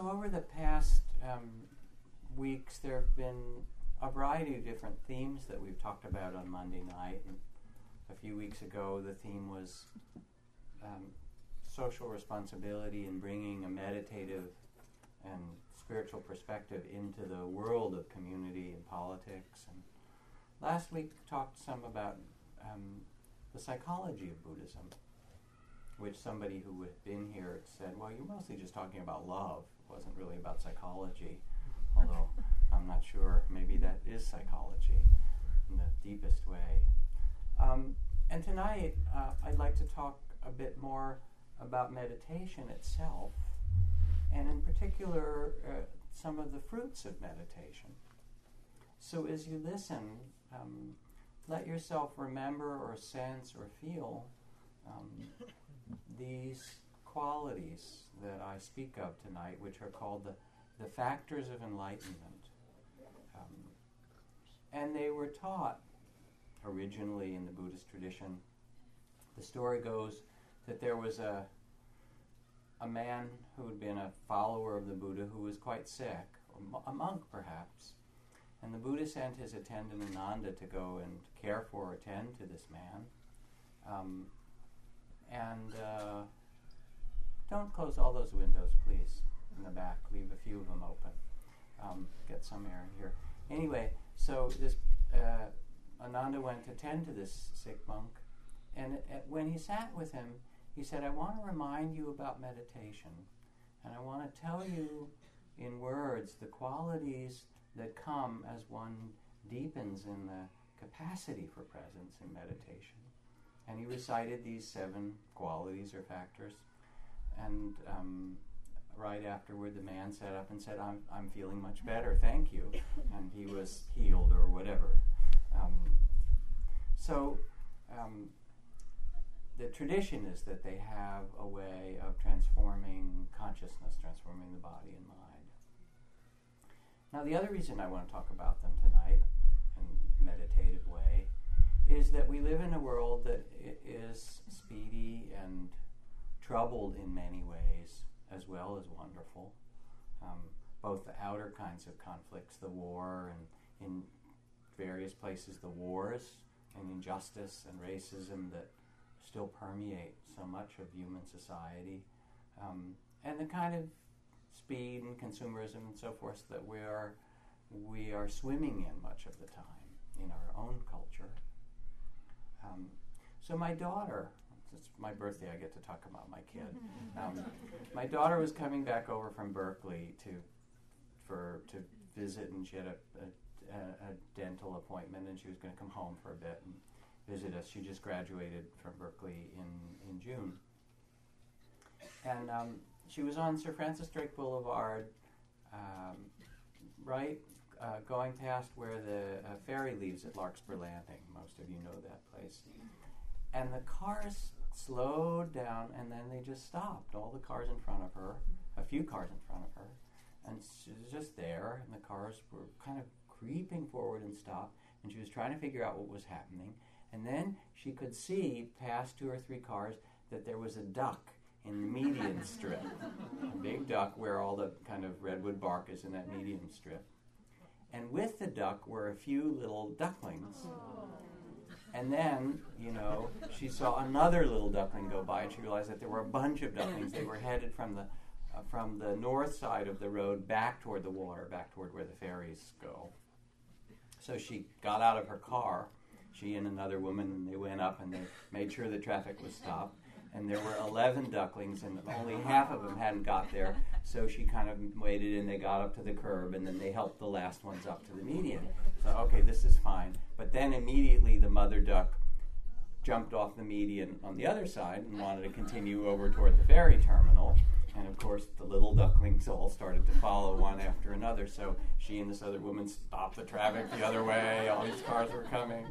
so over the past um, weeks, there have been a variety of different themes that we've talked about on Monday night. And a few weeks ago, the theme was um, social responsibility and bringing a meditative and spiritual perspective into the world of community and politics. And last week, talked some about um, the psychology of Buddhism, which somebody who had been here said, "Well, you're mostly just talking about love. Wasn't really about psychology." Although I'm not sure. Maybe that is psychology in the deepest way. Um, and tonight, uh, I'd like to talk a bit more about meditation itself, and in particular, uh, some of the fruits of meditation. So as you listen, um, let yourself remember or sense or feel um, these qualities that I speak of tonight, which are called the, the factors of enlightenment. Um, and they were taught originally in the Buddhist tradition. The story goes that there was a a man who had been a follower of the Buddha who was quite sick, a monk perhaps, and the Buddha sent his attendant Ananda to go and care for, or attend to this man. Um, and uh, don't close all those windows, please, in the back. Leave a few of them open. Um, get some air in here. Anyway, so this uh, Ananda went to tend to this sick monk, and when he sat with him, he said, I want to remind you about meditation, and I want to tell you in words the qualities that come as one deepens in the capacity for presence in meditation. And he recited these seven qualities or factors. And um, right afterward, the man sat up and said, I'm, I'm feeling much better, thank you. And he was healed or whatever. Um, so, um, the tradition is that they have a way of transforming consciousness, transforming the body and mind. Now, the other reason I want to talk about them tonight in a meditative way is that we live in a world that is speedy and troubled in many ways, as well as wonderful. Um, both the outer kinds of conflicts, the war, and in various places, the wars and injustice and racism that still permeate so much of human society, um, and the kind of speed and consumerism and so forth that we are we are swimming in much of the time in our own culture. Um, so my daughter, it's my birthday, I get to talk about my kid. Um, my daughter was coming back over from Berkeley to for to visit, and she had a, a, a dental appointment, and she was going to come home for a bit. And, visit us. She just graduated from Berkeley in, in June. And um, she was on Sir Francis Drake Boulevard, um, right, uh, going past where the uh, ferry leaves at Larkspur Landing. Most of you know that place. And the cars slowed down and then they just stopped. All the cars in front of her, a few cars in front of her. And she was just there, and the cars were kind of creeping forward and stopped. And she was trying to figure out what was happening. And then she could see past two or three cars that there was a duck in the median strip. A big duck where all the kind of redwood bark is in that median strip. And with the duck were a few little ducklings. Oh. And then, you know, she saw another little duckling go by and she realized that there were a bunch of ducklings. They were headed from the uh, from the north side of the road back toward the water, back toward where the ferries go. So she got out of her car she and another woman, and they went up and they made sure the traffic was stopped. And there were 11 ducklings, and only half of them hadn't got there. So she kind of waited, and they got up to the curb, and then they helped the last ones up to the median. So, okay, this is fine. But then immediately the mother duck jumped off the median on the other side and wanted to continue over toward the ferry terminal. And of course, the little ducklings all started to follow one after another. So she and this other woman stopped the traffic the other way. All these cars were coming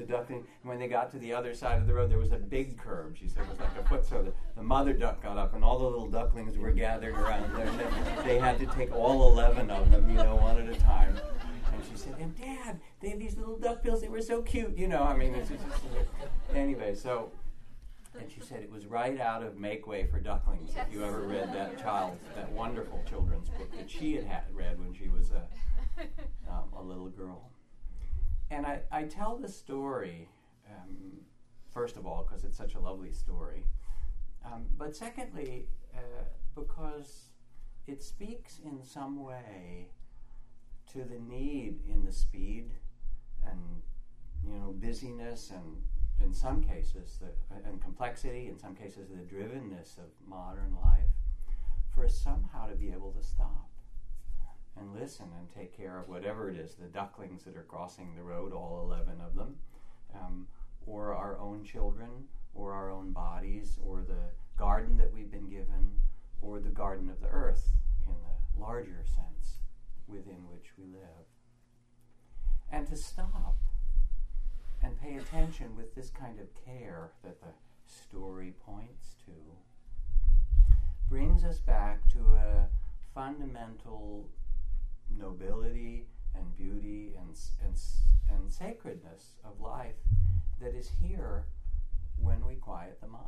the duckling. When they got to the other side of the road, there was a big curve. She said it was like a foot. So the, the mother duck got up, and all the little ducklings were gathered around there. They, they had to take all 11 of them, you know, one at a time. And she said, and Dad, they have these little duckbills. They were so cute, you know. I mean, it's just, anyway, so and she said it was right out of Make Way for Ducklings. Yes. If you ever read that child, that wonderful children's book that she had, had read when she was a, um, a little girl. And I, I tell the story, um, first of all, because it's such a lovely story, um, but secondly, uh, because it speaks in some way to the need in the speed and you know busyness and in some cases the and complexity in some cases the drivenness of modern life for us somehow to be able to stop and listen and take care of whatever it is the ducklings that are crossing the road all 11 of them um, or our own children or our own bodies or the garden that we've been given or the garden of the earth in the larger sense within which we live and to stop and pay attention with this kind of care that the story points to brings us back to a fundamental nobility and beauty and, and, and sacredness of life that is here when we quiet the mind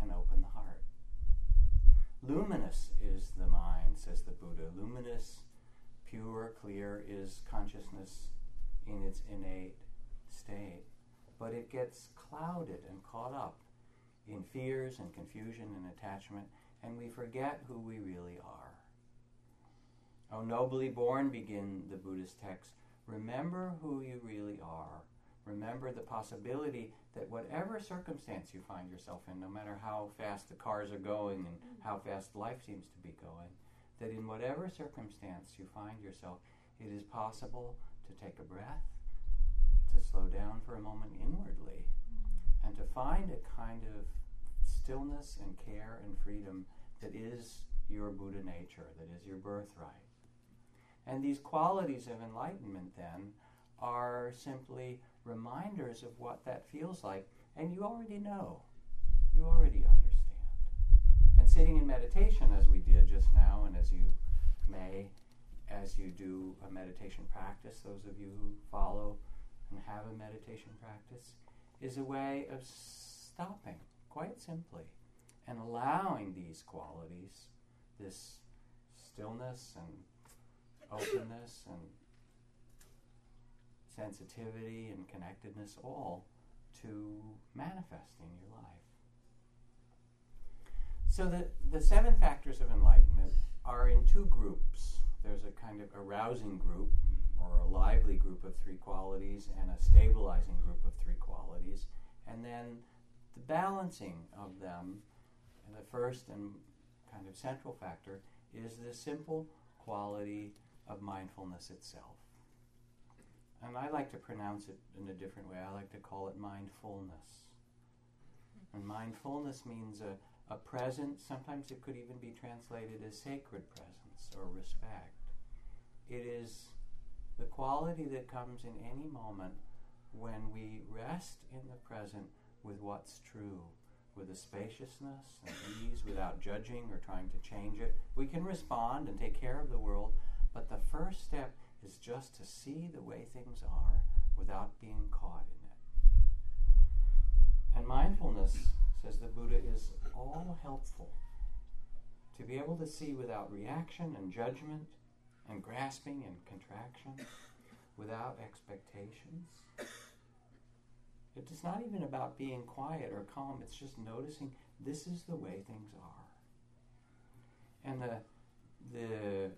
and open the heart. Luminous is the mind, says the Buddha. Luminous, pure, clear is consciousness in its innate state. But it gets clouded and caught up in fears and confusion and attachment, and we forget who we really are. O nobly born, begin the Buddhist text, remember who you really are. Remember the possibility that whatever circumstance you find yourself in, no matter how fast the cars are going and how fast life seems to be going, that in whatever circumstance you find yourself, it is possible to take a breath, to slow down for a moment inwardly, and to find a kind of stillness and care and freedom that is your Buddha nature, that is your birthright. And these qualities of enlightenment then are simply reminders of what that feels like, and you already know. You already understand. Sitting in meditation, as we did just now, and as you may, as you do a meditation practice, those of you who follow and have a meditation practice, is a way of stopping, quite simply, and allowing these qualities, this stillness and openness and sensitivity and connectedness all to manifest in your life. So the, the seven factors of enlightenment are in two groups. There's a kind of arousing group or a lively group of three qualities and a stabilizing group of three qualities. And then the balancing of them, the first and kind of central factor, is the simple quality of mindfulness itself. And I like to pronounce it in a different way. I like to call it mindfulness. And mindfulness means a, a presence, sometimes it could even be translated as sacred presence or respect. It is the quality that comes in any moment when we rest in the present with what's true, with a spaciousness and ease, without judging or trying to change it. We can respond and take care of the world, but the first step is just to see the way things are without being caught in it. And mindfulness, says the Buddha, is all helpful. To be able to see without reaction and judgment and grasping and contraction, without expectations. It is not even about being quiet or calm, it's just noticing this is the way things are. And the, the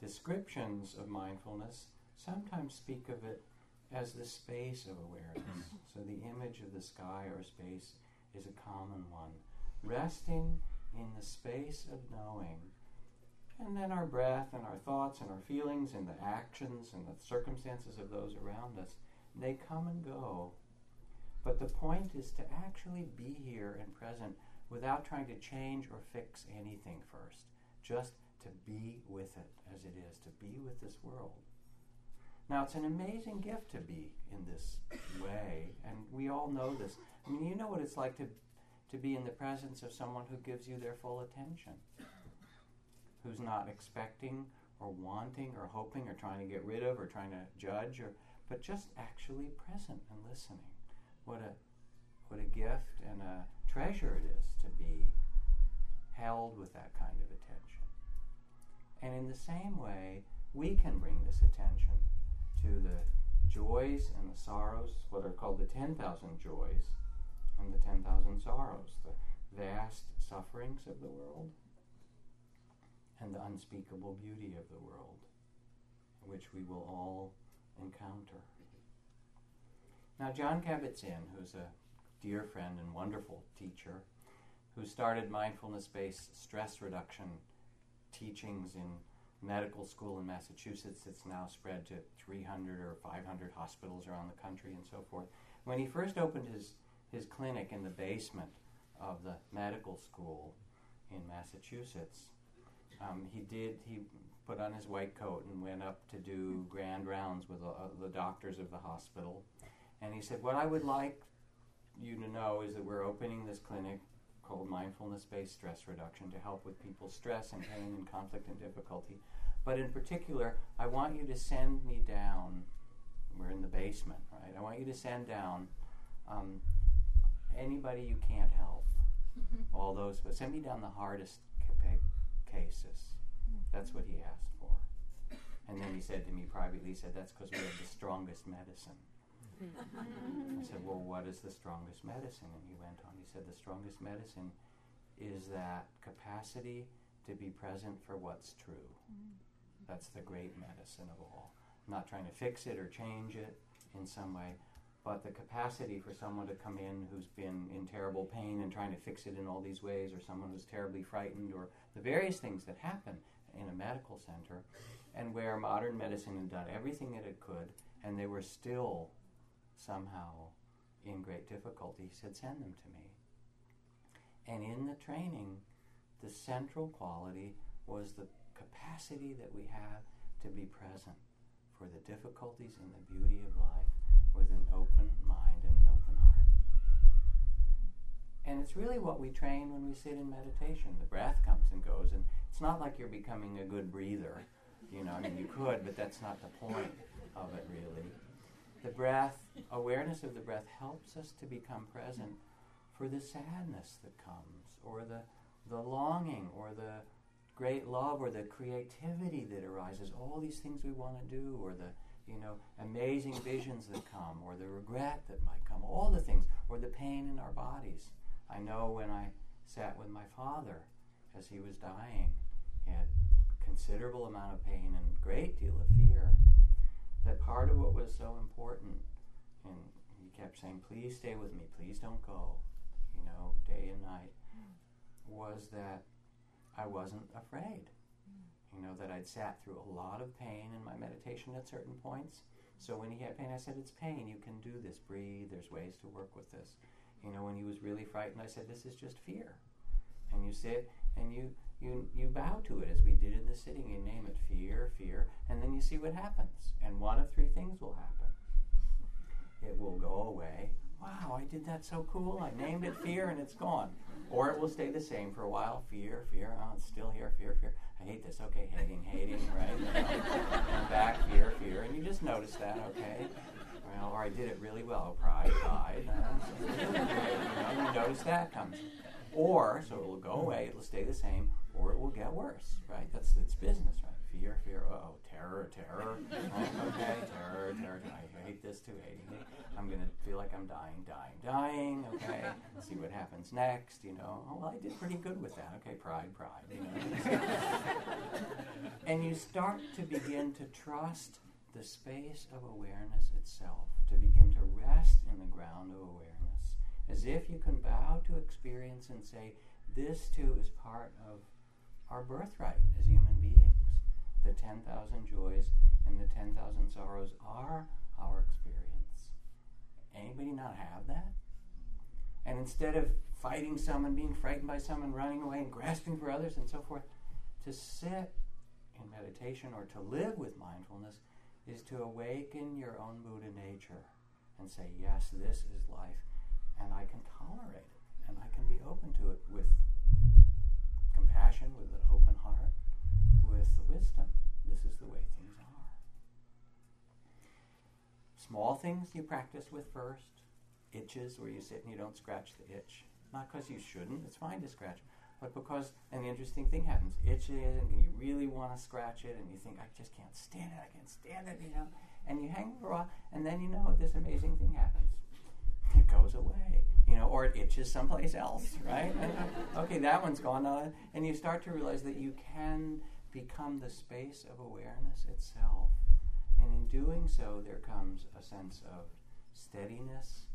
descriptions of mindfulness sometimes speak of it as the space of awareness. so the image of the sky or space is a common one. Resting in the space of knowing. And then our breath and our thoughts and our feelings and the actions and the circumstances of those around us, they come and go. But the point is to actually be here and present without trying to change or fix anything first. Just to be with it as it is, to be with this world. Now, it's an amazing gift to be in this way, and we all know this. I mean, you know what it's like to, to be in the presence of someone who gives you their full attention, who's not expecting or wanting or hoping or trying to get rid of or trying to judge, or, but just actually present and listening. What a, what a gift and a treasure it is to be held with that kind of attention. And in the same way, we can bring this attention to the joys and the sorrows, what are called the 10,000 joys and the 10,000 sorrows, the vast sufferings of the world and the unspeakable beauty of the world, which we will all encounter. Now, Jon Kabat-Zinn, who's a dear friend and wonderful teacher, who started mindfulness based stress reduction teachings in medical school in Massachusetts that's now spread to 300 or 500 hospitals around the country and so forth. When he first opened his, his clinic in the basement of the medical school in Massachusetts, um, he did, he put on his white coat and went up to do grand rounds with uh, the doctors of the hospital. And he said, What I would like you to know is that we're opening this clinic called mindfulness based stress reduction to help with people's stress and pain and conflict and difficulty. But in particular, I want you to send me down. We're in the basement, right? I want you to send down um, anybody you can't help. All those, but send me down the hardest cases. That's what he asked for. And then he said to me privately, he said, That's because we have the strongest medicine. I said, Well, what is the strongest medicine? And he went on, he said, The strongest medicine is that capacity to be present for what's true. Mm-hmm. That's the great medicine of all. I'm not trying to fix it or change it in some way, but the capacity for someone to come in who's been in terrible pain and trying to fix it in all these ways, or someone who's terribly frightened, or the various things that happen in a medical center, and where modern medicine had done everything that it could, and they were still somehow in great difficulty, he said, Send them to me. And in the training, the central quality was the capacity that we have to be present for the difficulties and the beauty of life with an open mind and an open heart. And it's really what we train when we sit in meditation. The breath comes and goes, and it's not like you're becoming a good breather. You know, I mean, you could, but that's not the point of it, really. The breath, awareness of the breath, helps us to become present for the sadness that comes, or the, the longing, or the great love, or the creativity that arises. All these things we want to do, or the you know, amazing visions that come, or the regret that might come, all the things, or the pain in our bodies. I know when I sat with my father as he was dying, he had considerable amount of pain and great deal of fear that part of what was so important, and he kept saying, please stay with me, please don't go, you know, day and night, hmm. was that I wasn't afraid. You know, that I'd sat through a lot of pain in my meditation at certain points. So when he had pain, I said, It's pain. You can do this. Breathe. There's ways to work with this. You know, when he was really frightened, I said, This is just fear. And you sit and you you you bow to it as we did in the sitting. You name it fear, fear, and then you see what happens. And one of three things will happen. It will go away. Wow, I did that so cool. I named it fear and it's gone. Or it will stay the same for a while. Fear, fear. Oh, it's still here. Fear, fear. I hate this. Okay, hating, hating. Right. and back. Fear, fear. And you just notice that. Okay. Well, or I did it really well. Pride, pride. Uh, you, know, you notice that comes. Or so it will go away. It'll stay the same or it will get worse, right? That's its business, right? Fear, fear, oh, terror, terror. Right? Okay, terror, terror. I hate this too, hating it. I'm going to feel like I'm dying, dying, dying. Okay, see what happens next, you know. Oh, well, I did pretty good with that. Okay, pride, pride, you know. and you start to begin to trust the space of awareness itself, to begin to rest in the ground of awareness, as if you can bow to experience and say, this too is part of our birthright as human beings. The 10,000 joys and the 10,000 sorrows are our experience. Anybody not have that? And instead of fighting someone, being frightened by someone, running away and grasping for others and so forth, to sit in meditation or to live with mindfulness is to awaken your own Buddha nature and say, yes, this is life, and I can tolerate it, and I can be open to it with compassion, with an open heart, with the wisdom. This is the way things are. Small things you practice with first, itches where you sit and you don't scratch the itch. Not because you shouldn't, it's fine to scratch, but because an interesting thing happens. Itches and you really want to scratch it and you think, I just can't stand it, I can't stand it, you know. And you hang for a while and then you know this amazing thing happens. It goes away, you know, or it itches someplace else, right? uh, okay, that one's gone on. And you start to realize that you can become the space of awareness itself. And in doing so, there comes a sense of steadiness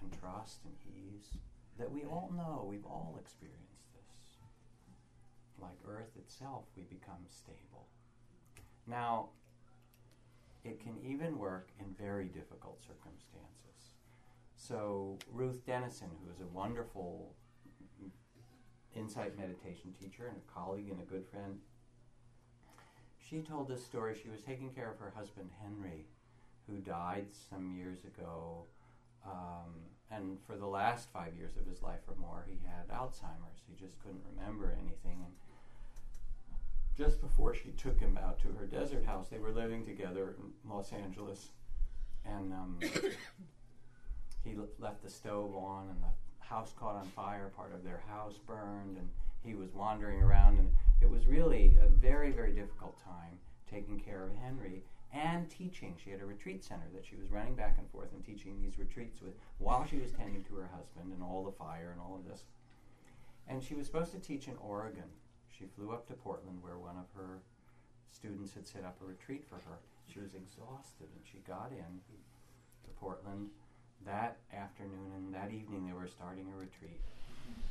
and trust and ease that we all know, we've all experienced this. Like Earth itself, we become stable. Now, it can even work in very difficult circumstances. So, Ruth Denison, who is a wonderful insight meditation teacher and a colleague and a good friend, she told this story. She was taking care of her husband, Henry, who died some years ago. Um, and for the last five years of his life or more, he had Alzheimer's. He just couldn't remember anything. And just before she took him out to her desert house, they were living together in Los Angeles. And um, he left the stove on, and the house caught on fire. Part of their house burned, and he was wandering around. And it was really a very, very difficult time taking care of Henry and teaching. She had a retreat center that she was running back and forth and teaching these retreats with while she was tending to her husband and all the fire and all of this. And she was supposed to teach in Oregon. She flew up to Portland where one of her students had set up a retreat for her. She was exhausted and she got in to Portland that afternoon and that evening they were starting a retreat.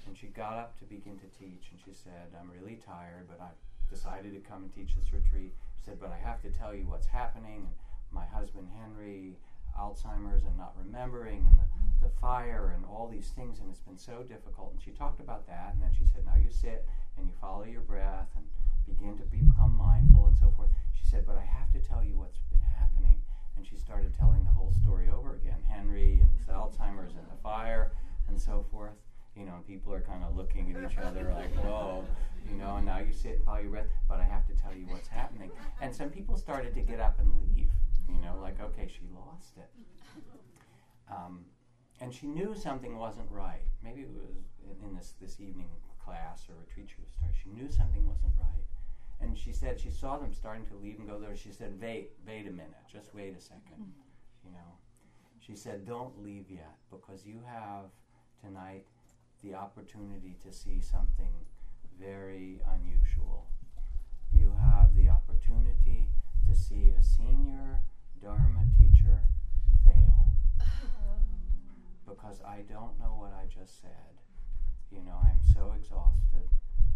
And she got up to begin to teach and she said, I'm really tired, but I decided to come and teach this retreat She said, but I have to tell you what's happening. And my husband Henry, Alzheimer's and not remembering, and the, the fire, and all these things, and it's been so difficult. And she talked about that, and then she said, now you sit and you follow your breath and begin to become mindful and so forth. She said, but I have to tell you what's been happening. And she started telling the whole story over again Henry and Alzheimer's and the fire and so forth you know, and people are kind of looking at each other like, whoa, you know, and now you sit and follow your breath, but I have to tell you what's happening. And some people started to get up and leave, you know, like, okay, she lost it. Um, and she knew something wasn't right. Maybe it was in this, this evening class or retreat she was starting. She knew something wasn't right. And she said, she saw them starting to leave and go there. She said, wait, wait a minute, just wait a second, you know. She said, don't leave yet because you have tonight the opportunity to see something very unusual. You have the opportunity to see a senior Dharma teacher fail. because I don't know what I just said. You know, I'm so exhausted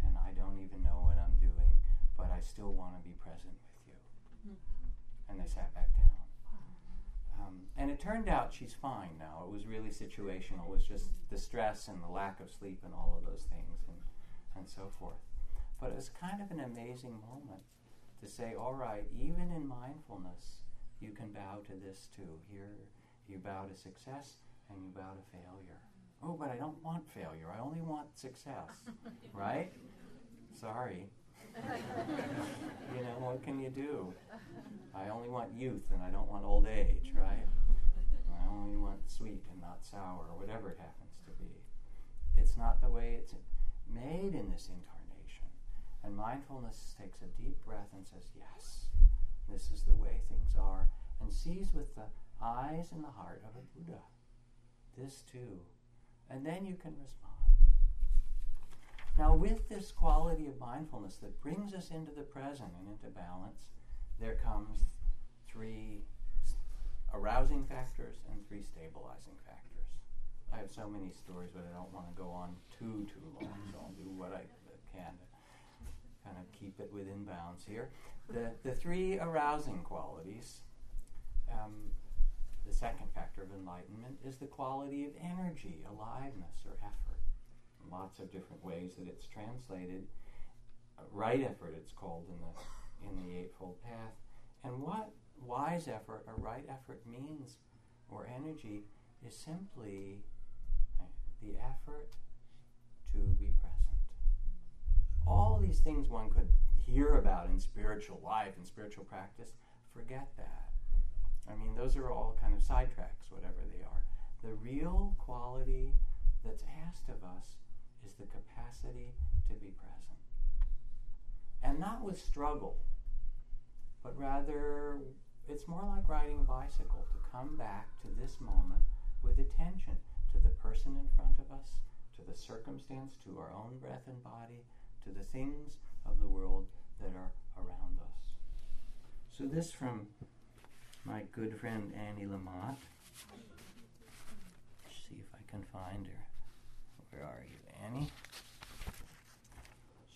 and I don't even know what I'm doing, but I still want to be present with you. Mm-hmm. And they sat back down. Um, and it turned out she's fine now. It was really situational. It was just the stress and the lack of sleep and all of those things and, and so forth. But it was kind of an amazing moment to say, all right, even in mindfulness, you can bow to this too. Here, you bow to success and you bow to failure. Oh, but I don't want failure. I only want success. right? Sorry. you know, what can you do? I only want youth and I don't want old age, right? I only want sweet and not sour, or whatever it happens to be. It's not the way it's made in this incarnation. And mindfulness takes a deep breath and says, Yes, this is the way things are, and sees with the eyes and the heart of a Buddha. This too. And then you can respond. Now, with this quality of mindfulness that brings us into the present and into balance, there comes three arousing factors and three stabilizing factors. I have so many stories, but I don't want to go on too, too long, so I'll do what I can to kind of keep it within bounds here. The, the three arousing qualities, um, the second factor of enlightenment is the quality of energy, aliveness, or effort lots of different ways that it's translated. Right effort, it's called in the in the Eightfold Path. And what wise effort or right effort means, or energy, is simply the effort to be present. All these things one could hear about in spiritual life and spiritual practice, forget that. I mean, those are all kind of sidetracks, whatever they are. The real quality that's asked of us is the capacity to be present. And not with struggle, but rather it's more like riding a bicycle to come back to this moment with attention to the person in front of us, to the circumstance, to our own breath and body, to the things of the world that are around us. So, this from my good friend Annie Lamott. See if I can find her. Where are you, Annie?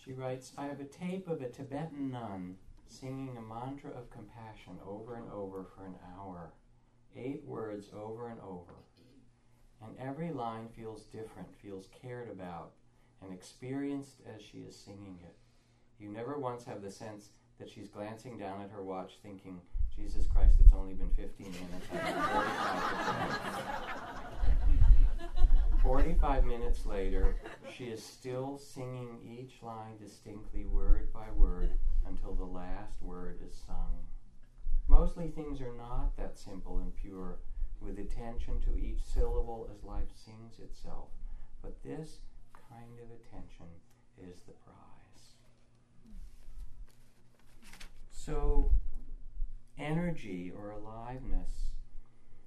She writes I have a tape of a Tibetan nun singing a mantra of compassion over and over for an hour, eight words over and over. And every line feels different, feels cared about, and experienced as she is singing it. You never once have the sense that she's glancing down at her watch thinking, Jesus Christ, it's only been 15 minutes. 45 minutes later, she is still singing each line distinctly, word by word, until the last word is sung. Mostly things are not that simple and pure, with attention to each syllable as life sings itself. But this kind of attention is the prize. So, energy or aliveness,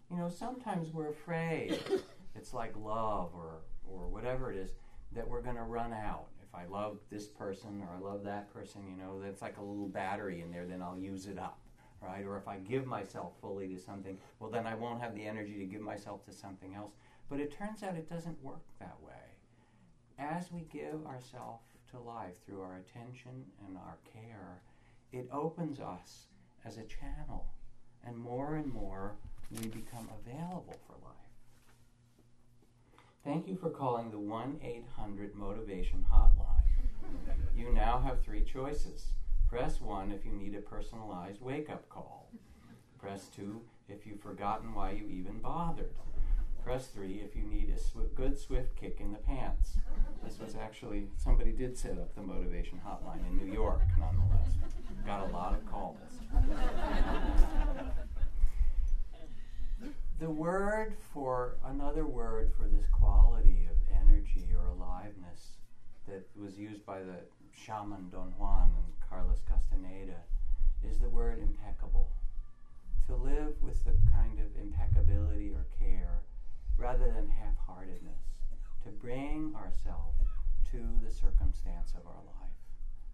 you know, sometimes we're afraid. It's like love or, or whatever it is that we're going to run out. If I love this person or I love that person, you know, that's like a little battery in there, then I'll use it up right? Or if I give myself fully to something, well, then I won't have the energy to give myself to something else. But it turns out it doesn't work that way. As we give ourselves to life through our attention and our care, it opens us as a channel, and more and more we become available for life. Thank you for calling the 1 800 Motivation Hotline. You now have three choices Press 1 if you need a personalized wake up call. Press 2 if you've forgotten why you even bothered. Press 3 if you need a sw- good swift kick in the pants. This was actually, somebody did set up the motivation hotline in New York, nonetheless. Got a lot of calls. the word for, another word for this quality of energy or aliveness that was used by the shaman Don Juan and Carlos Castaneda, is the word impeccable. To live with the kind of impeccability or care rather than half heartedness. To bring ourselves to the circumstance of our life.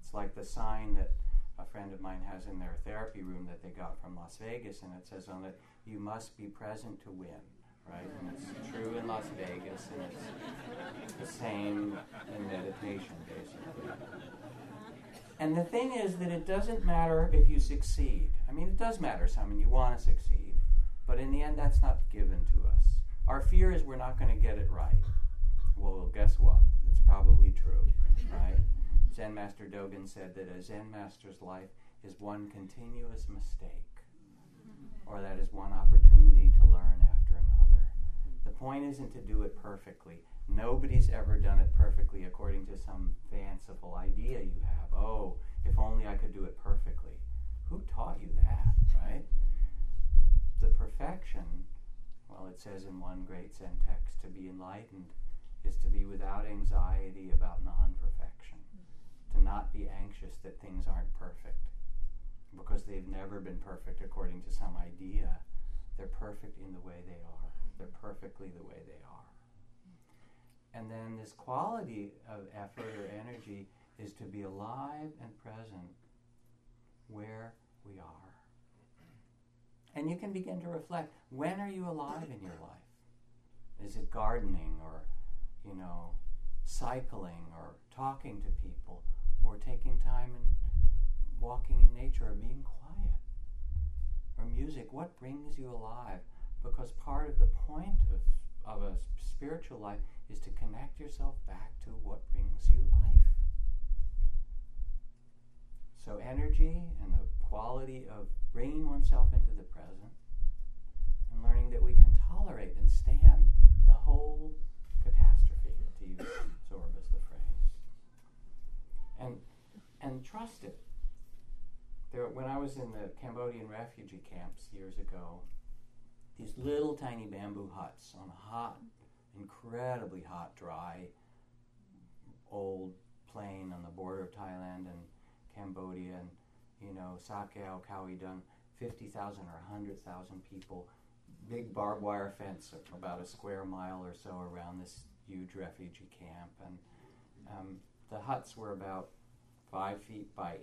It's like the sign that a friend of mine has in their therapy room that they got from Las Vegas, and it says on it, You must be present to win right? And it's true in Las Vegas, and it's the same in meditation, basically. And the thing is that it doesn't matter if you succeed. I mean, it does matter some, and you want to succeed. But in the end, that's not given to us. Our fear is we're not going to get it right. Well, guess what? It's probably true, right? Zen Master Dogen said that a Zen master's life is one continuous mistake, or that is one opportunity to learn after another. The point isn't to do it perfectly. Nobody's ever done it perfectly according to some fanciful idea you have. Oh, if only I could do it perfectly. Who taught you that, right? The perfection, well, it says in one great Zen text, to be enlightened is to be without anxiety about non perfection, to not be anxious that things aren't perfect, because they've never been perfect according to some idea. They're perfect in the way they are, they're perfectly the way they are. And then this quality of effort or energy is to be alive and present where we are. And you can begin to reflect when are you alive in your life? Is it gardening or, you know, cycling or talking to people or taking time and walking in nature or being quiet or music? What brings you alive? Because part of the point of, of a spiritual life is to connect yourself back to what brings you life. So, energy and the quality of bringing oneself into the present and learning that we can tolerate and stand the whole catastrophe, to use Zorba's the. And, and trust it. There, when I was in the Cambodian refugee camps years ago, these little tiny bamboo huts on a hot, incredibly hot, dry, old plain on the border of Thailand and Cambodia, and you know, Sakeo, Dung, 50,000 or 100,000 people, big barbed wire fence about a square mile or so around this huge refugee camp, and um, the huts were about five feet by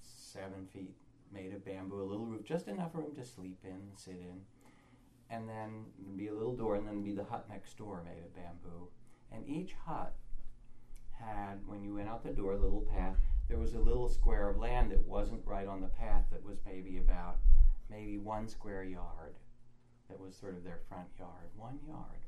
seven feet, made of bamboo, a little roof, just enough room to sleep in, sit in, and then be a little door, and then be the hut next door made of bamboo. And each hut had, when you went out the door, a little path. There was a little square of land that wasn't right on the path that was maybe about maybe one square yard. That was sort of their front yard, one yard.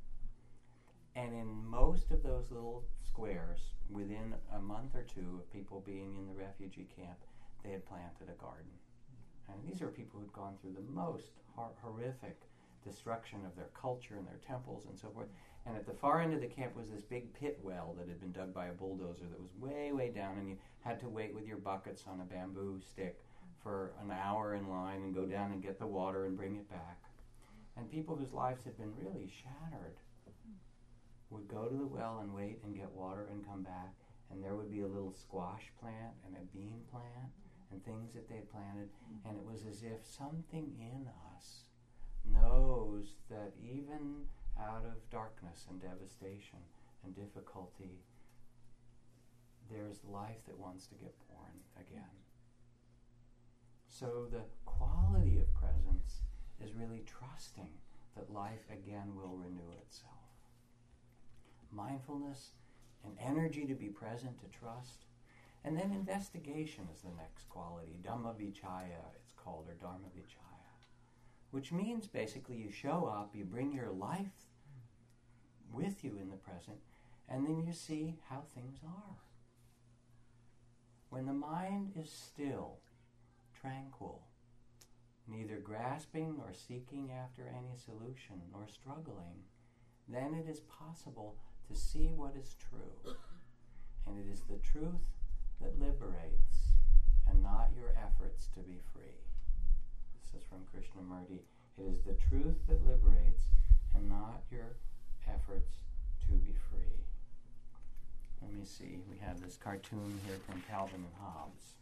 And in most of those little squares, within a month or two of people being in the refugee camp, they had planted a garden. And these are people who'd gone through the most hor- horrific destruction of their culture and their temples and so forth. And at the far end of the camp was this big pit well that had been dug by a bulldozer that was way, way down, and you had to wait with your buckets on a bamboo stick for an hour in line and go down and get the water and bring it back. And people whose lives had been really shattered would go to the well and wait and get water and come back, and there would be a little squash plant and a bean plant and things that they planted, and it was as if something in us knows that even out of darkness and devastation and difficulty, there's life that wants to get born again. So the quality of presence is really trusting that life again will renew itself mindfulness, and energy to be present, to trust. And then investigation is the next quality. Dhammavichaya, it's called, or Dharmavichaya, which means basically you show up, you bring your life with you in the present, and then you see how things are. When the mind is still, tranquil, neither grasping nor seeking after any solution nor struggling, then it is possible to see what is true. And it is the truth that liberates and not your efforts to be free. This is from Krishnamurti. It is the truth that liberates and not your efforts to be free. Let me see. We have this cartoon here from Calvin and Hobbes.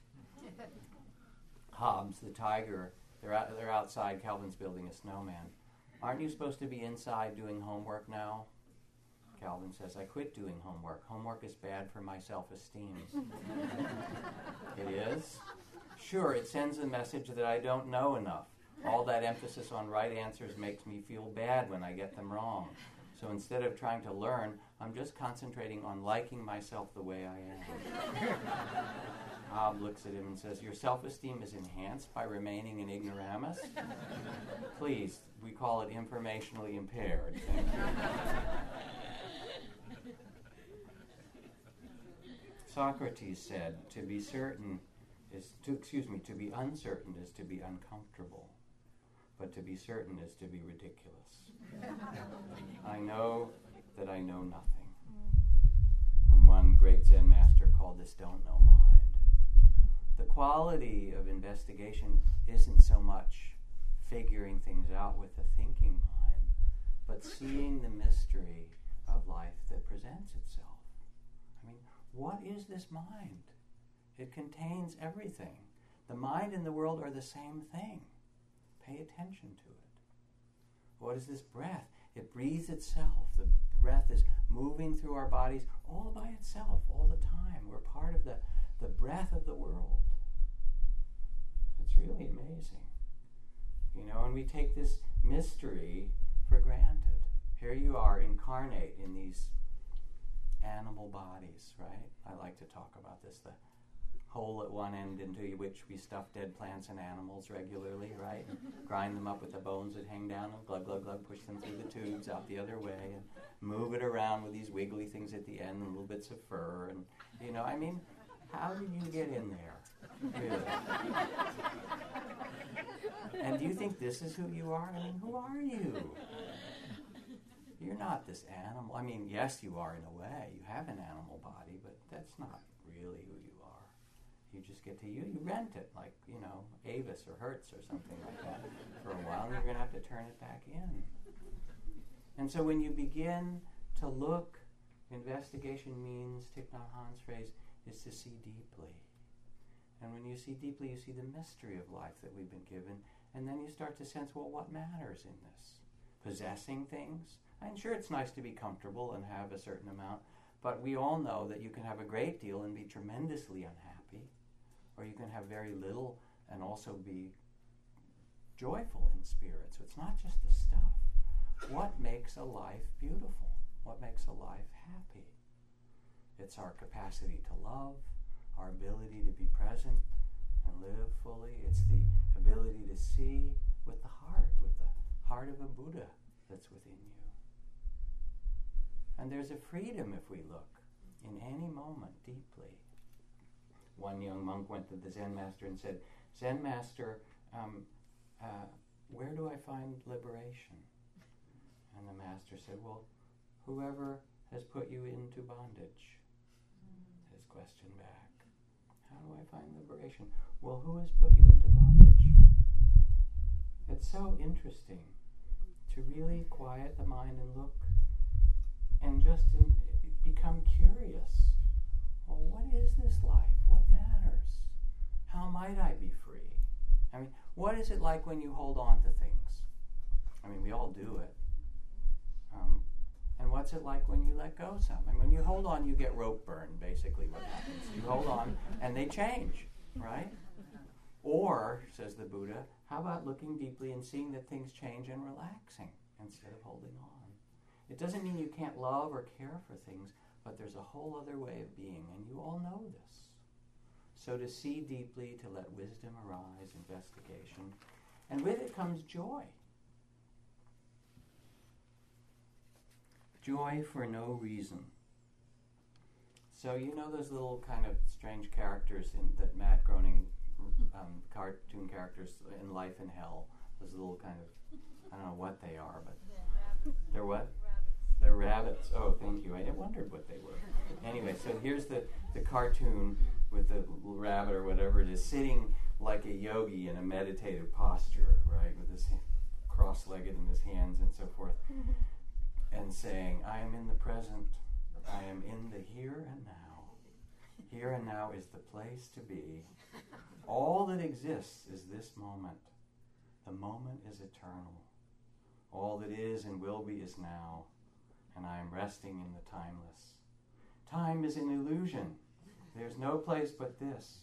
Hobbes, the tiger, they're, out, they're outside. Calvin's building a snowman. Aren't you supposed to be inside doing homework now? Calvin says, I quit doing homework. Homework is bad for my self esteem. it is? Sure, it sends a message that I don't know enough. All that emphasis on right answers makes me feel bad when I get them wrong. So instead of trying to learn, I'm just concentrating on liking myself the way I am. Bob looks at him and says, Your self esteem is enhanced by remaining an ignoramus? Please, we call it informationally impaired. Socrates said, to be certain is to excuse me, to be uncertain is to be uncomfortable, but to be certain is to be ridiculous. I know that I know nothing. And one great Zen master called this don't know mind. The quality of investigation isn't so much figuring things out with the thinking mind, but seeing the mystery of life that presents itself. What is this mind? It contains everything. The mind and the world are the same thing. Pay attention to it. What is this breath? It breathes itself. The breath is moving through our bodies all by itself, all the time. We're part of the, the breath of the world. It's really amazing. You know, and we take this mystery for granted. Here you are incarnate in these animal bodies, right? I like to talk about this the hole at one end into which we stuff dead plants and animals regularly, right? Grind them up with the bones that hang down and glug, glug, glug, push them through the tubes out the other way and move it around with these wiggly things at the end and little bits of fur. And, you know, I mean, how did you get in there? Really? and do you think this is who you are? I mean, who are you? You're not this animal. I mean, yes, you are in a way. You have an animal body, but that's not really who you are. You just get to you. You rent it, like you know, Avis or Hertz or something like that, for a while, and you're going to have to turn it back in. And so when you begin to look, investigation means, Thich Nhat Hanh's phrase, is to see deeply. And when you see deeply, you see the mystery of life that we've been given, and then you start to sense, well, what matters in this? Possessing things? I'm sure it's nice to be comfortable and have a certain amount, but we all know that you can have a great deal and be tremendously unhappy, or you can have very little and also be joyful in spirit. So it's not just the stuff. What makes a life beautiful? What makes a life happy? It's our capacity to love, our ability to be present and live fully. It's the ability to see with the heart, with the heart of a Buddha that's within you. And there's a freedom if we look in any moment deeply. One young monk went to the Zen master and said, Zen master, um, uh, where do I find liberation? And the master said, Well, whoever has put you into bondage. His question back. How do I find liberation? Well, who has put you into bondage? It's so interesting to really quiet the mind and look and just in, become curious. Well, what is this life? What matters? How might I be free? I mean, what is it like when you hold on to things? I mean, we all do it. Um, and what's it like when you let go some? I mean, when you hold on, you get rope burn, basically, what happens. You hold on, and they change, right? Or, says the Buddha, how about looking deeply and seeing that things change and relaxing instead of holding on? It doesn't mean you can't love or care for things, but there's a whole other way of being, and you all know this. So to see deeply, to let wisdom arise, investigation, and with it comes joy. Joy for no reason. So you know those little kind of strange characters in that Matt Groening um, cartoon characters in Life in Hell. Those little kind of I don't know what they are, but they're what? They're rabbits. Oh, thank you. I wondered what they were. Anyway, so here's the, the cartoon with the rabbit or whatever it is sitting like a yogi in a meditative posture, right, with his cross-legged in his hands and so forth, mm-hmm. and saying, "I am in the present. I am in the here and now. Here and now is the place to be. All that exists is this moment. The moment is eternal. All that is and will be is now, and I am resting in the timeless. Time is an illusion. There's no place but this.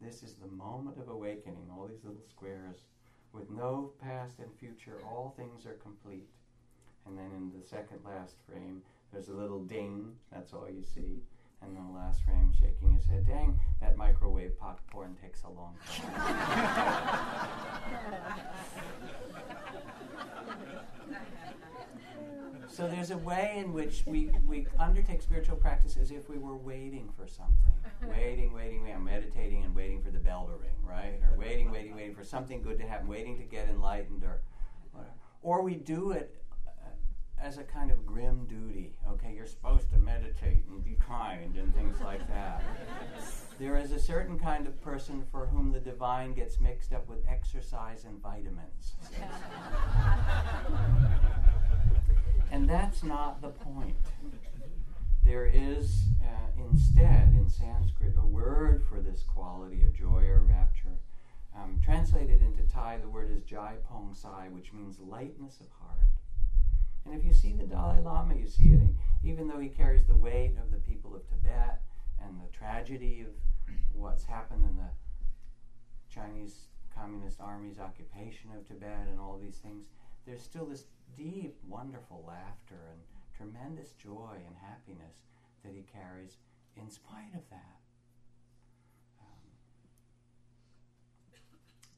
This is the moment of awakening, all these little squares. With no past and future, all things are complete. And then in the second last frame, there's a little ding, that's all you see. And then the last frame, shaking his head, dang, that microwave popcorn takes a long time. So there's a way in which we, we undertake spiritual practice as if we were waiting for something. waiting, waiting, waiting. I'm meditating and waiting for the bell to ring, right? Or waiting, waiting, waiting for something good to happen, waiting to get enlightened or whatever. Or we do it uh, as a kind of grim duty. Okay, you're supposed to meditate and be kind and things like that. there is a certain kind of person for whom the divine gets mixed up with exercise and vitamins. And that's not the point. There is uh, instead in Sanskrit a word for this quality of joy or rapture. Um, translated into Thai, the word is Jai Pong Sai, which means lightness of heart. And if you see the Dalai Lama, you see it, even though he carries the weight of the people of Tibet and the tragedy of what's happened in the Chinese Communist Army's occupation of Tibet and all these things, there's still this deep, wonderful laughter and tremendous joy and happiness that he carries in spite of that. Um,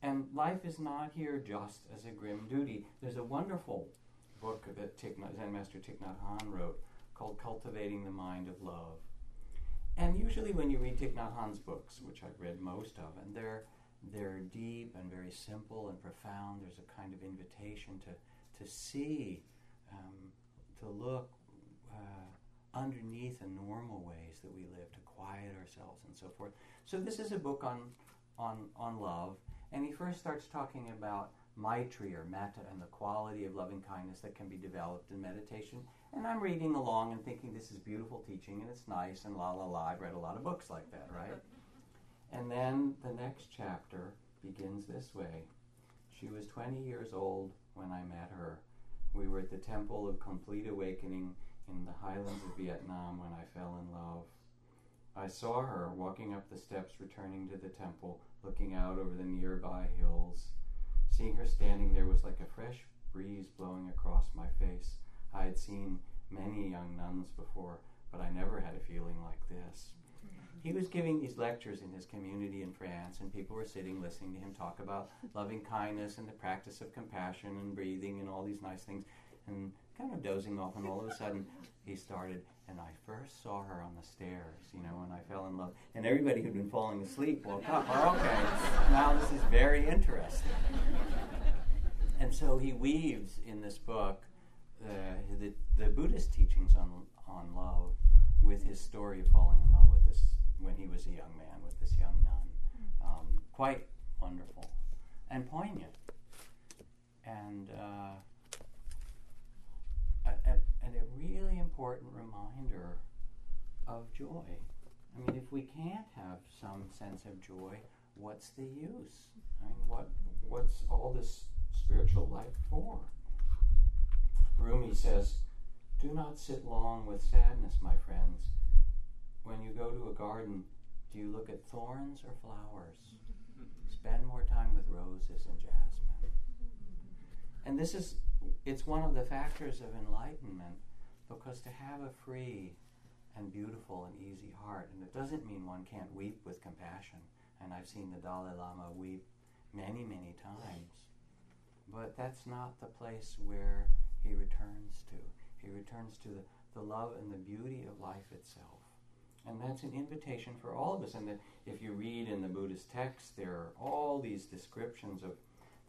and life is not here just as a grim duty. There's a wonderful book that Thich Zen Master Thich Nhat Hanh wrote called Cultivating the Mind of Love. And usually when you read Thich Nhat Hanh's books, which I've read most of, and they're they're deep and very simple and profound. There's a kind of invitation to to see, um, to look uh, underneath the normal ways that we live to quiet ourselves and so forth. So this is a book on on on love, and he first starts talking about maitri or metta and the quality of loving kindness that can be developed in meditation. And I'm reading along and thinking this is beautiful teaching and it's nice and la la la. I've read a lot of books like that, right? And then the next chapter begins this way. She was 20 years old when I met her. We were at the Temple of Complete Awakening in the highlands of Vietnam when I fell in love. I saw her walking up the steps returning to the temple, looking out over the nearby hills. Seeing her standing there was like a fresh breeze blowing across my face. I had seen many young nuns before, but I never had a feeling like this. He was giving these lectures in his community in France, and people were sitting listening to him talk about loving kindness and the practice of compassion and breathing and all these nice things, and kind of dozing off. And all of a sudden, he started, and I first saw her on the stairs, you know, and I fell in love. And everybody who'd been falling asleep woke up. Oh, okay, now this is very interesting. And so he weaves in this book uh, the, the Buddhist teachings on, on love with his story of falling in love with this when he was a young man with this young nun. Um, quite wonderful and poignant. And uh, a, a, and a really important reminder of joy. I mean, if we can't have some sense of joy, what's the use? I mean, what what's all this spiritual life for? Rumi says, "Do not sit long with sadness, my friends. When you go to a garden, do you look at thorns or flowers? Spend more time with roses and jasmine." And this is it's one of the factors of enlightenment because to have a free and beautiful and easy heart, and it doesn't mean one can't weep with compassion. And I've seen the Dalai Lama weep many, many times. But that's not the place where he returns to. He returns to the, the love and the beauty of life itself. And that's an invitation for all of us. And that if you read in the Buddhist text, there are all these descriptions of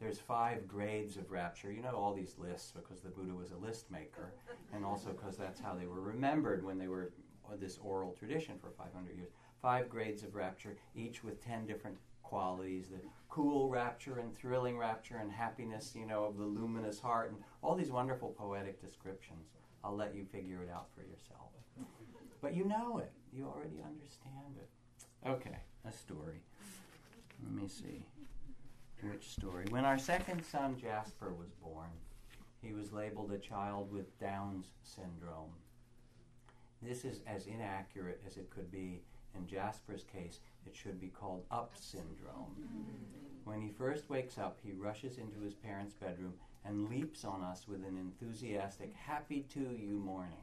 there's five grades of rapture. You know all these lists because the Buddha was a list maker, and also because that's how they were remembered when they were uh, this oral tradition for 500 years. Five grades of rapture, each with 10 different qualities the cool rapture and thrilling rapture and happiness, you know, of the luminous heart, and all these wonderful poetic descriptions. I'll let you figure it out for yourself. But you know it, you already understand it. Okay, a story. Let me see which story. When our second son Jasper was born, he was labeled a child with Down's syndrome. This is as inaccurate as it could be. In Jasper's case, it should be called up syndrome. When he first wakes up, he rushes into his parents' bedroom and leaps on us with an enthusiastic, happy to you morning.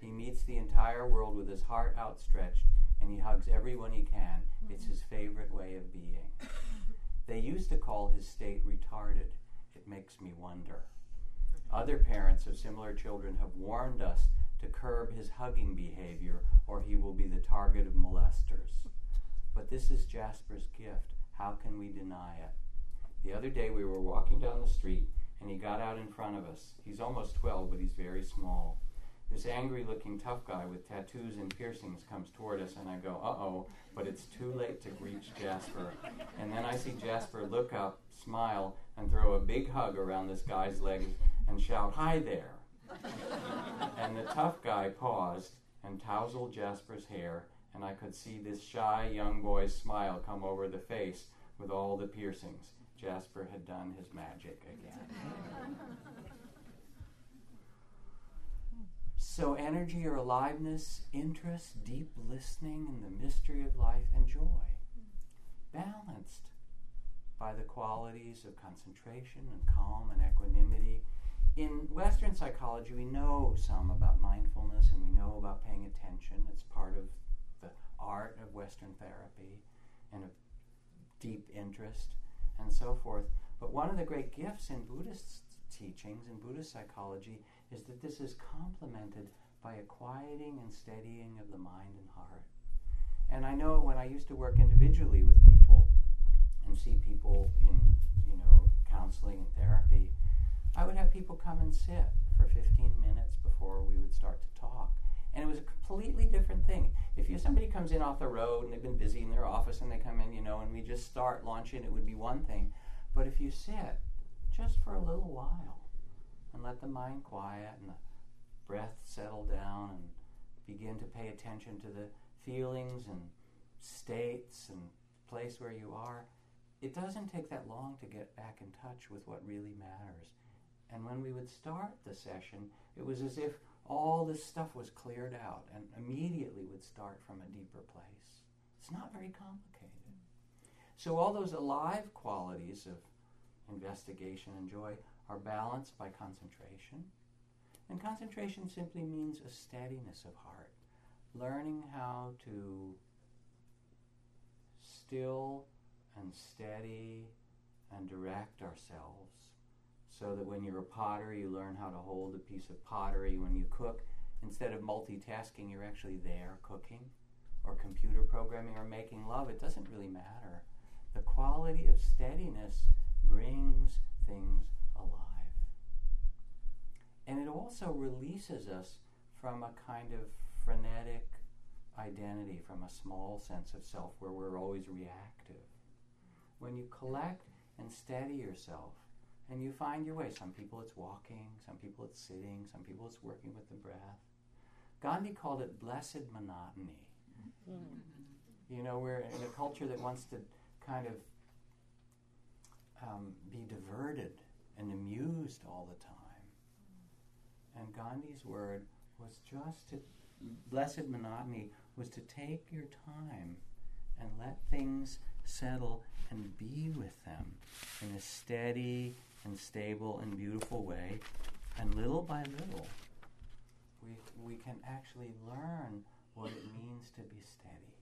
He meets the entire world with his heart outstretched and he hugs everyone he can. It's his mm-hmm. favorite way of being. They used to call his state retarded. It makes me wonder. Other parents of similar children have warned us to curb his hugging behavior or he will be the target of molesters. But this is Jasper's gift. How can we deny it? The other day we were walking down the street and he got out in front of us. He's almost 12, but he's very small. This angry looking tough guy with tattoos and piercings comes toward us, and I go, uh oh, but it's too late to reach Jasper. And then I see Jasper look up, smile, and throw a big hug around this guy's legs and shout, Hi there. and the tough guy paused and tousled Jasper's hair, and I could see this shy young boy's smile come over the face with all the piercings. Jasper had done his magic again. So, energy or aliveness, interest, deep listening in the mystery of life, and joy. Balanced by the qualities of concentration and calm and equanimity. In Western psychology, we know some about mindfulness and we know about paying attention. It's part of the art of Western therapy and of deep interest and so forth. But one of the great gifts in Buddhist teachings, in Buddhist psychology, is that this is complemented by a quieting and steadying of the mind and heart. And I know when I used to work individually with people and see people in, you know, counseling and therapy, I would have people come and sit for 15 minutes before we would start to talk. And it was a completely different thing. If you somebody comes in off the road and they've been busy in their office and they come in, you know, and we just start launching, it would be one thing. But if you sit just for a little while and let the mind quiet and the breath settle down and begin to pay attention to the feelings and states and place where you are, it doesn't take that long to get back in touch with what really matters. And when we would start the session, it was as if all this stuff was cleared out and immediately would start from a deeper place. It's not very complicated. So, all those alive qualities of investigation and joy are balanced by concentration. And concentration simply means a steadiness of heart, learning how to still and steady and direct ourselves so that when you're a potter, you learn how to hold a piece of pottery. When you cook, instead of multitasking, you're actually there cooking or computer programming or making love. It doesn't really matter. The quality of steadiness brings things. And it also releases us from a kind of frenetic identity, from a small sense of self where we're always reactive. When you collect and steady yourself, and you find your way. Some people it's walking, some people it's sitting, some people it's working with the breath. Gandhi called it blessed monotony. Mm-hmm. You know, we're in a culture that wants to kind of um, be diverted and amused all the time. And Gandhi's word was just to, blessed monotony was to take your time and let things settle and be with them in a steady and stable and beautiful way. And little by little, we, we can actually learn what it means to be steady.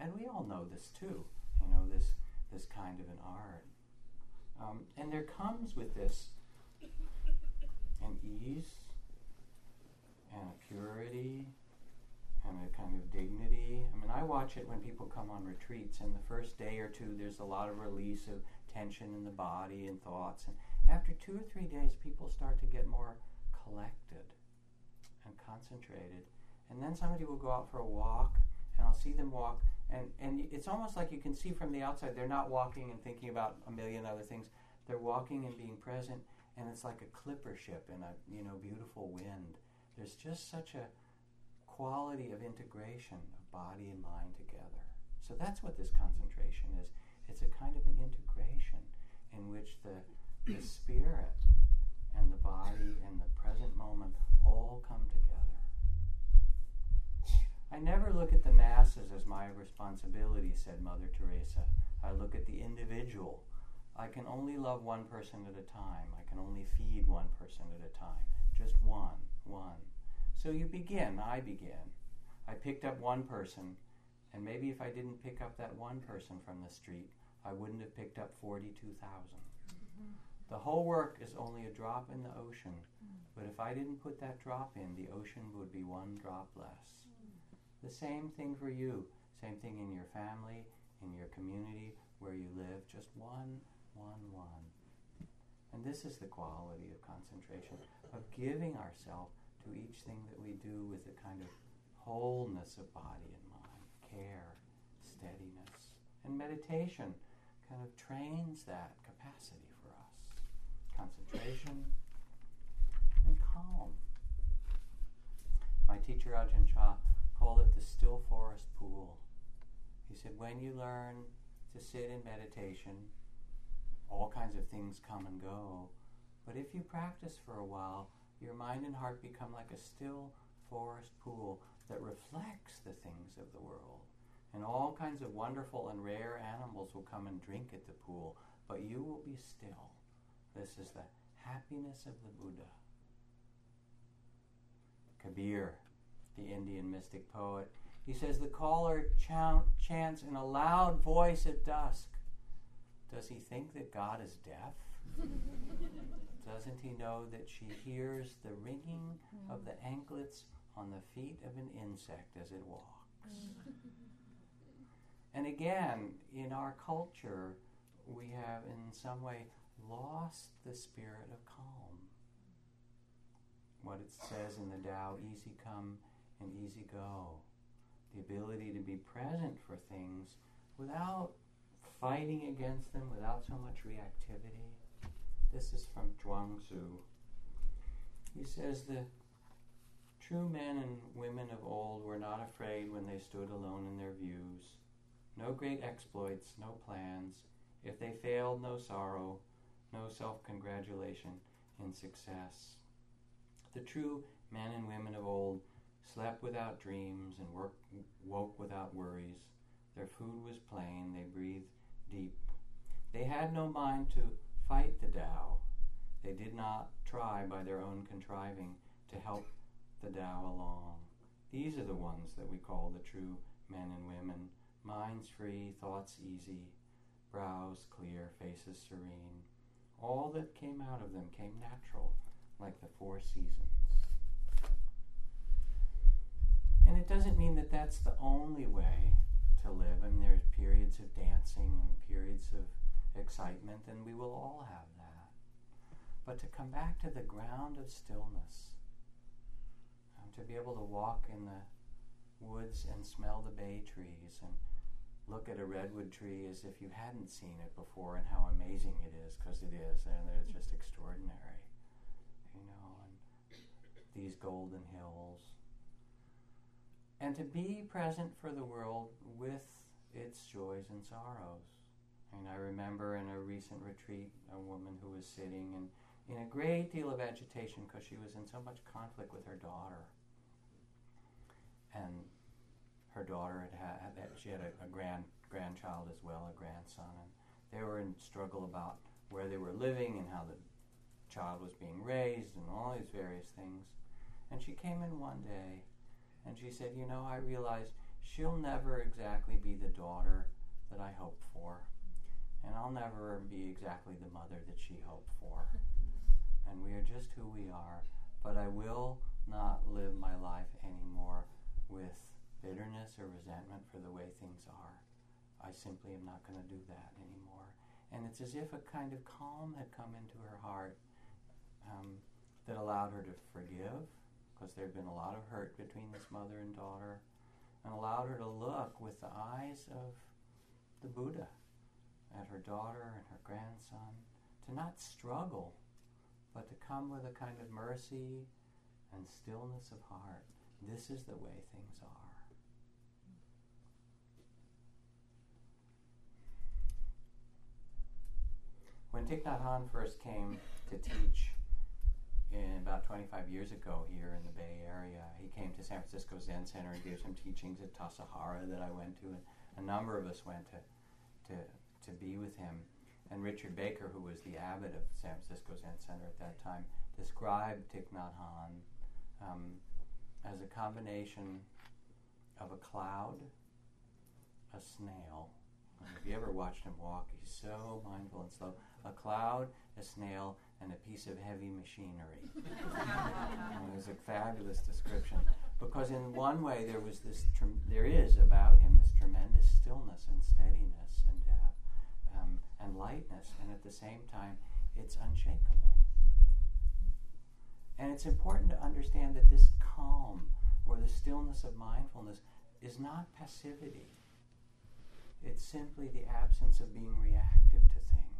And we all know this too, you know, this, this kind of an art. Um, and there comes with this an ease and a purity and a kind of dignity. I mean, I watch it when people come on retreats, and the first day or two, there's a lot of release of tension in the body and thoughts. And after two or three days, people start to get more collected and concentrated. And then somebody will go out for a walk, and I'll see them walk, and, and it's almost like you can see from the outside they're not walking and thinking about a million other things. They're walking and being present, and it's like a clipper ship in a you know beautiful wind. There's just such a quality of integration of body and mind together. So that's what this concentration is. It's a kind of an integration in which the, the spirit and the body and the present moment all come together. I never look at the masses as my responsibility, said Mother Teresa. I look at the individual. I can only love one person at a time. I can only feed one person at a time. Just one, one. So you begin, I begin. I picked up one person, and maybe if I didn't pick up that one person from the street, I wouldn't have picked up 42,000. Mm-hmm. The whole work is only a drop in the ocean, mm. but if I didn't put that drop in, the ocean would be one drop less. Mm. The same thing for you, same thing in your family, in your community, where you live, just one, one, one. And this is the quality of concentration, of giving ourselves to each thing that we do with a kind of wholeness of body and mind, care, steadiness. And meditation kind of trains that capacity for us concentration and calm. My teacher Ajahn Chah called it the still forest pool. He said, when you learn to sit in meditation, all kinds of things come and go. But if you practice for a while, your mind and heart become like a still forest pool that reflects the things of the world. And all kinds of wonderful and rare animals will come and drink at the pool, but you will be still. This is the happiness of the Buddha. Kabir, the Indian mystic poet, he says, The caller chants in a loud voice at dusk. Does he think that God is deaf? Doesn't he know that she hears the ringing of the mm-hmm. anklets on the feet of an insect as it walks? Mm-hmm. And again, in our culture, we have in some way lost the spirit of calm. What it says in the Tao, easy come and easy go. The ability to be present for things without fighting against them, without so much reactivity. This is from Zhuangzi. He says the true men and women of old were not afraid when they stood alone in their views. No great exploits, no plans. If they failed, no sorrow, no self congratulation in success. The true men and women of old slept without dreams and work, woke without worries. Their food was plain, they breathed deep. They had no mind to fight the Tao. They did not try by their own contriving to help the Tao along. These are the ones that we call the true men and women. Minds free, thoughts easy, brows clear, faces serene. All that came out of them came natural, like the four seasons. And it doesn't mean that that's the only way to live. I mean, there's periods of dancing and periods of excitement, and we will all have that. But to come back to the ground of stillness, um, to be able to walk in the woods and smell the bay trees and look at a redwood tree as if you hadn't seen it before and how amazing it is, because it is, and it's just extraordinary, you know, and these golden hills and to be present for the world with its joys and sorrows. And I remember in a recent retreat, a woman who was sitting and in a great deal of agitation because she was in so much conflict with her daughter. And her daughter had had, she had a, a grand grandchild as well, a grandson, and they were in struggle about where they were living and how the child was being raised and all these various things. And she came in one day and she said, You know, I realize she'll never exactly be the daughter that I hope for. And I'll never be exactly the mother that she hoped for. And we are just who we are. But I will not live my life anymore with bitterness or resentment for the way things are. I simply am not going to do that anymore. And it's as if a kind of calm had come into her heart um, that allowed her to forgive because there had been a lot of hurt between this mother and daughter, and allowed her to look with the eyes of the Buddha at her daughter and her grandson, to not struggle, but to come with a kind of mercy and stillness of heart. This is the way things are. When Thich Nhat Hanh first came to teach in about 25 years ago here in the Bay Area. He came to San Francisco Zen Center and gave some teachings at Tassajara that I went to, and a number of us went to, to, to be with him. And Richard Baker, who was the abbot of San Francisco Zen Center at that time, described Thich Nhat Hanh um, as a combination of a cloud, a snail. If you ever watched him walk, he's so mindful and slow. A cloud, a snail, and a piece of heavy machinery. it was a fabulous description because in one way there was this trem- there is about him this tremendous stillness and steadiness and depth um, and lightness, and at the same time it's unshakable. And it's important to understand that this calm or the stillness of mindfulness is not passivity. It's simply the absence of being reactive to things.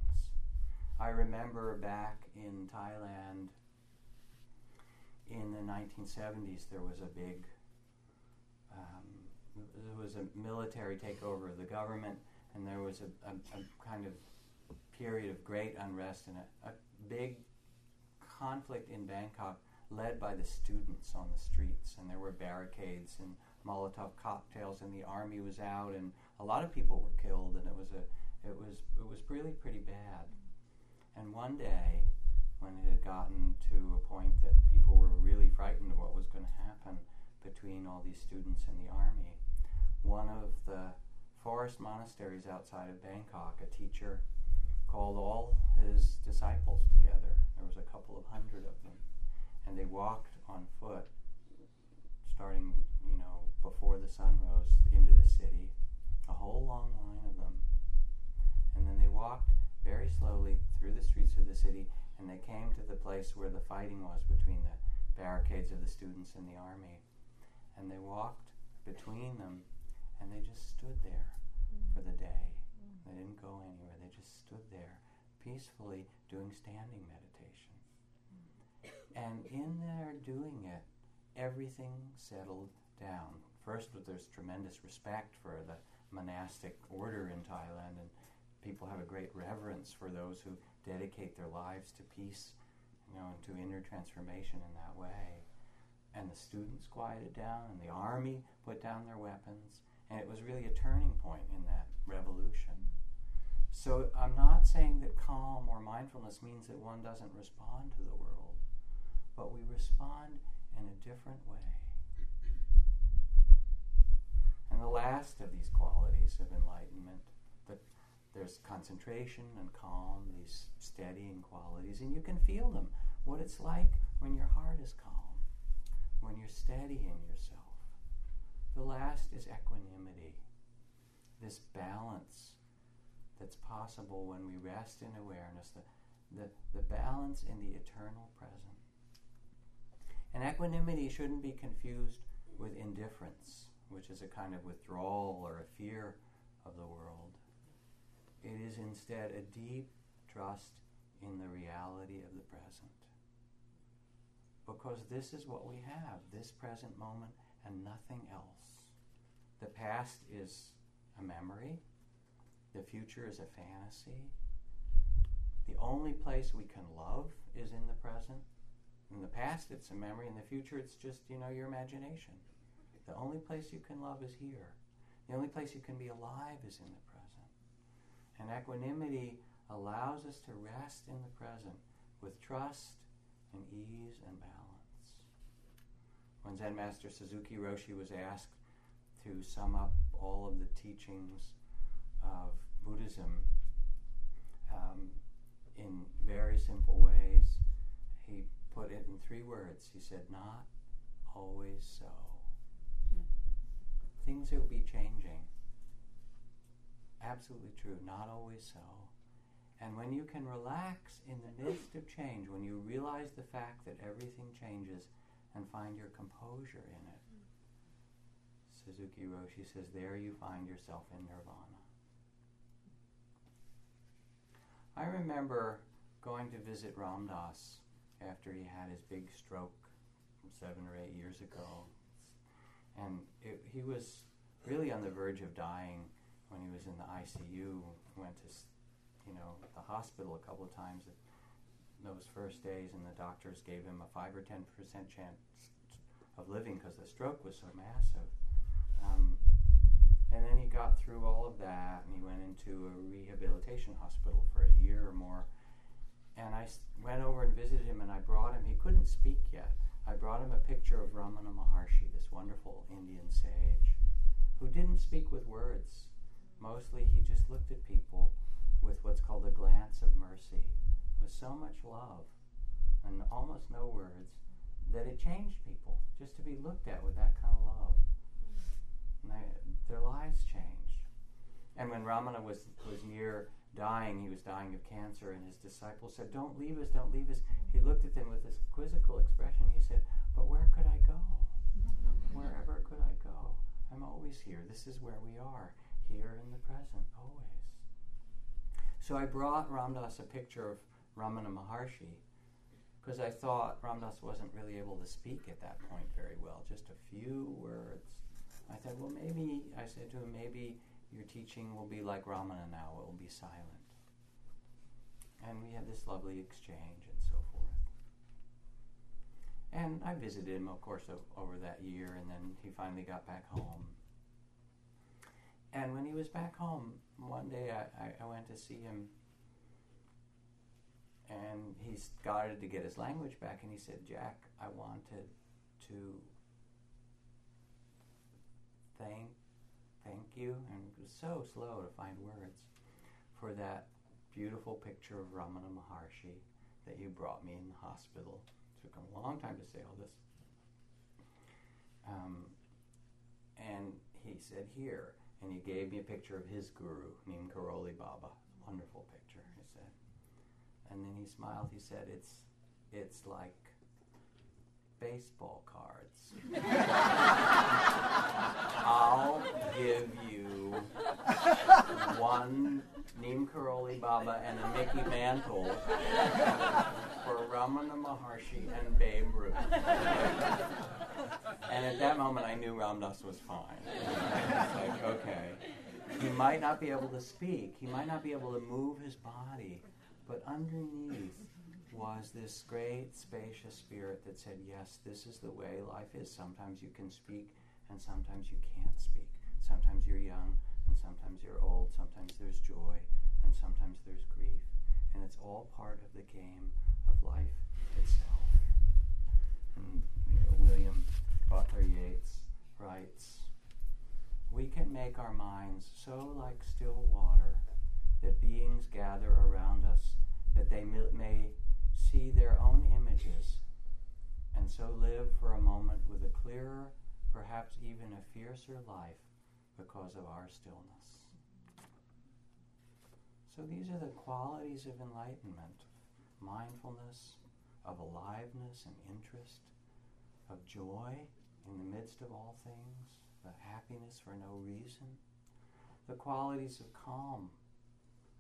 I remember back in Thailand in the 1970s, there was a big, um, there was a military takeover of the government, and there was a, a, a kind of period of great unrest and a, a big conflict in Bangkok led by the students on the streets, and there were barricades and Molotov cocktails, and the army was out, and a lot of people were killed, and it was a, it was, it was really pretty bad. And one day, when it had gotten to a point that people were really frightened of what was going to happen between all these students and the army, one of the forest monasteries outside of Bangkok, a teacher called all his disciples together. There was a couple of hundred of them. And they walked on foot, starting, you know, before the sun rose into the city, a whole long line of them. And then they walked very slowly through the streets of the city, and they came to the place where the fighting was between the barricades of the students and the army. and they walked between them, and they just stood there for the day. They didn't go anywhere. They just stood there peacefully doing standing meditation. And in their doing it, everything settled down. First, there's tremendous respect for the monastic order in Thailand, and people have a great reverence for those who dedicate their lives to peace, you know, and to inner transformation in that way. And the students quieted down, and the army put down their weapons, and it was really a turning point in that revolution. So I'm not saying that calm or mindfulness means that one doesn't respond to the world, but we respond in a different way. And the last of these qualities of enlightenment, there's concentration and calm, these steadying qualities, and you can feel them. What it's like when your heart is calm, when you're steadying yourself. The last is equanimity, this balance that's possible when we rest in awareness, the, the, the balance in the eternal present. And equanimity shouldn't be confused with indifference, which is a kind of withdrawal or a fear of the world. It is instead a deep trust in the reality of the present. Because this is what we have, this present moment and nothing else. The past is a memory, the future is a fantasy. The only place we can love is in the present. In the past, it's a memory. In the future, it's just, you know, your imagination. The only place you can love is here. The only place you can be alive is in the present. And equanimity allows us to rest in the present with trust and ease and balance. When Zen Master Suzuki Roshi was asked to sum up all of the teachings of Buddhism um, in very simple ways, he put it in three words. He said, Not always so. Hmm. Things will be changing. Absolutely true, not always so. And when you can relax in the midst of change, when you realize the fact that everything changes and find your composure in it, Suzuki Roshi says, there you find yourself in nirvana. I remember going to visit Ram Dass after he had his big stroke seven or eight years ago. And it, he was really on the verge of dying when he was in the ICU. Went to, you know, the hospital a couple of times those first days, and the doctors gave him a five or ten percent chance of living because the stroke was so massive. Um, and then he got through all of that and he went into a rehabilitation hospital for a year or more. And I went over and visited him and I brought him, he couldn't speak yet. I brought him a picture of Ramana Maharshi, this wonderful Indian sage, who didn't speak with words. Mostly he just looked at people with what's called a glance of mercy, with so much love and almost no words that it changed people just to be looked at with that kind of love. And they, their lives changed. And when Ramana was, was near dying, he was dying of cancer, and his disciples said, Don't leave us, don't leave us. He looked at them with this quizzical expression. He said, But where could I go? Wherever could I go? I'm always here. This is where we are, here in the present, always. So I brought Ram Dass a picture of Ramana Maharshi because I thought Ram Dass wasn't really able to speak at that point very well, just a few words. I said, well, maybe, I said to him, maybe your teaching will be like Ramana now, it will be silent. And we had this lovely exchange and so forth. And I visited him, of course, over that year, and then he finally got back home. And when he was back home, one day I, I, I went to see him, and he started to get his language back, and he said, Jack, I wanted to thank, thank you, and it was so slow to find words for that beautiful picture of Ramana Maharshi that you brought me in the hospital. It took a long time to say all this. Um, and he said, Here. And he gave me a picture of his guru, named Karoli Baba. Wonderful picture, he said. And then he smiled. He said, It's, it's like baseball cards. I'll give you one Neem Karoli Baba and a Mickey Mantle for Ramana Maharshi and Babe Ruth. and at that moment, I knew Ram Dass was fine. I was like, okay. He might not be able to speak, he might not be able to move his body, but underneath, was this great, spacious spirit that said, Yes, this is the way life is. Sometimes you can speak, and sometimes you can't speak. Sometimes you're young, and sometimes you're old. Sometimes there's joy, and sometimes there's grief. And it's all part of the game of life itself. And, you know, William Butler Yeats writes We can make our minds so like still water that beings gather around us that they may and so live for a moment with a clearer, perhaps even a fiercer life because of our stillness. So these are the qualities of enlightenment mindfulness, of aliveness and interest, of joy in the midst of all things, the happiness for no reason, the qualities of calm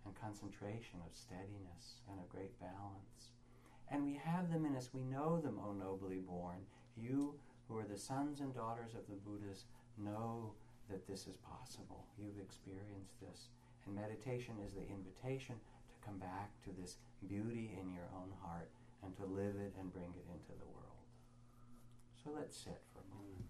and concentration, of steadiness and a great balance. And we have them in us. We know them, O nobly born. You who are the sons and daughters of the Buddhas know that this is possible. You've experienced this. And meditation is the invitation to come back to this beauty in your own heart and to live it and bring it into the world. So let's sit for a moment.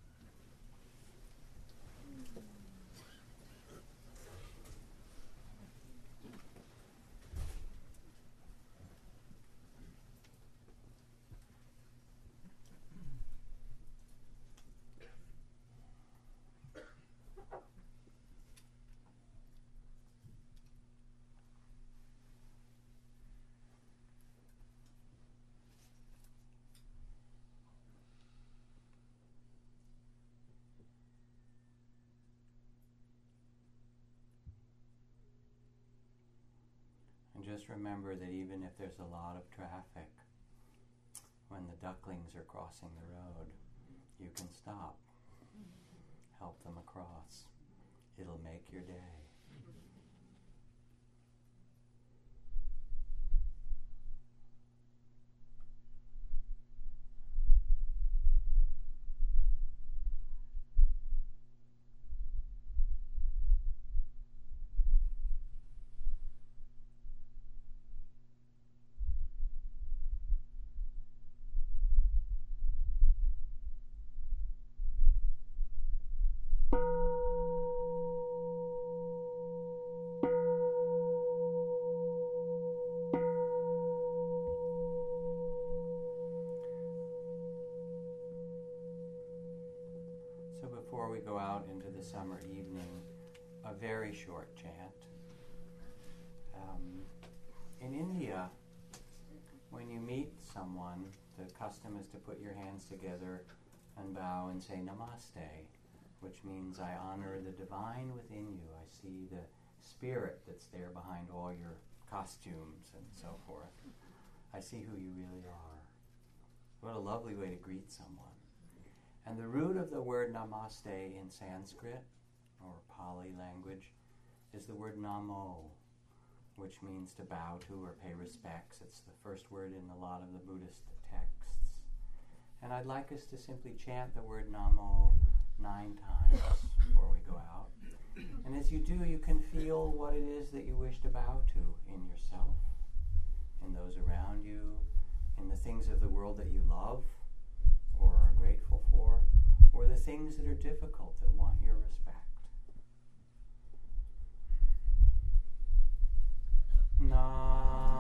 And just remember that even if there's a lot of traffic, when the ducklings are crossing the road, you can stop, help them across. It'll make your day. Out into the summer evening, a very short chant. Um, in India, when you meet someone, the custom is to put your hands together and bow and say namaste, which means I honor the divine within you. I see the spirit that's there behind all your costumes and so forth. I see who you really are. What a lovely way to greet someone. And the root of the word namaste in Sanskrit or Pali language is the word namo, which means to bow to or pay respects. It's the first word in a lot of the Buddhist texts. And I'd like us to simply chant the word namo nine times before we go out. And as you do, you can feel what it is that you wish to bow to in yourself, in those around you, in the things of the world that you love or are grateful for, or the things that are difficult that want your respect. harmony.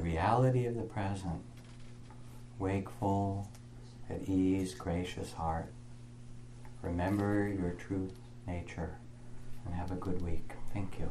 Reality of the present, wakeful, at ease, gracious heart. Remember your true nature and have a good week. Thank you.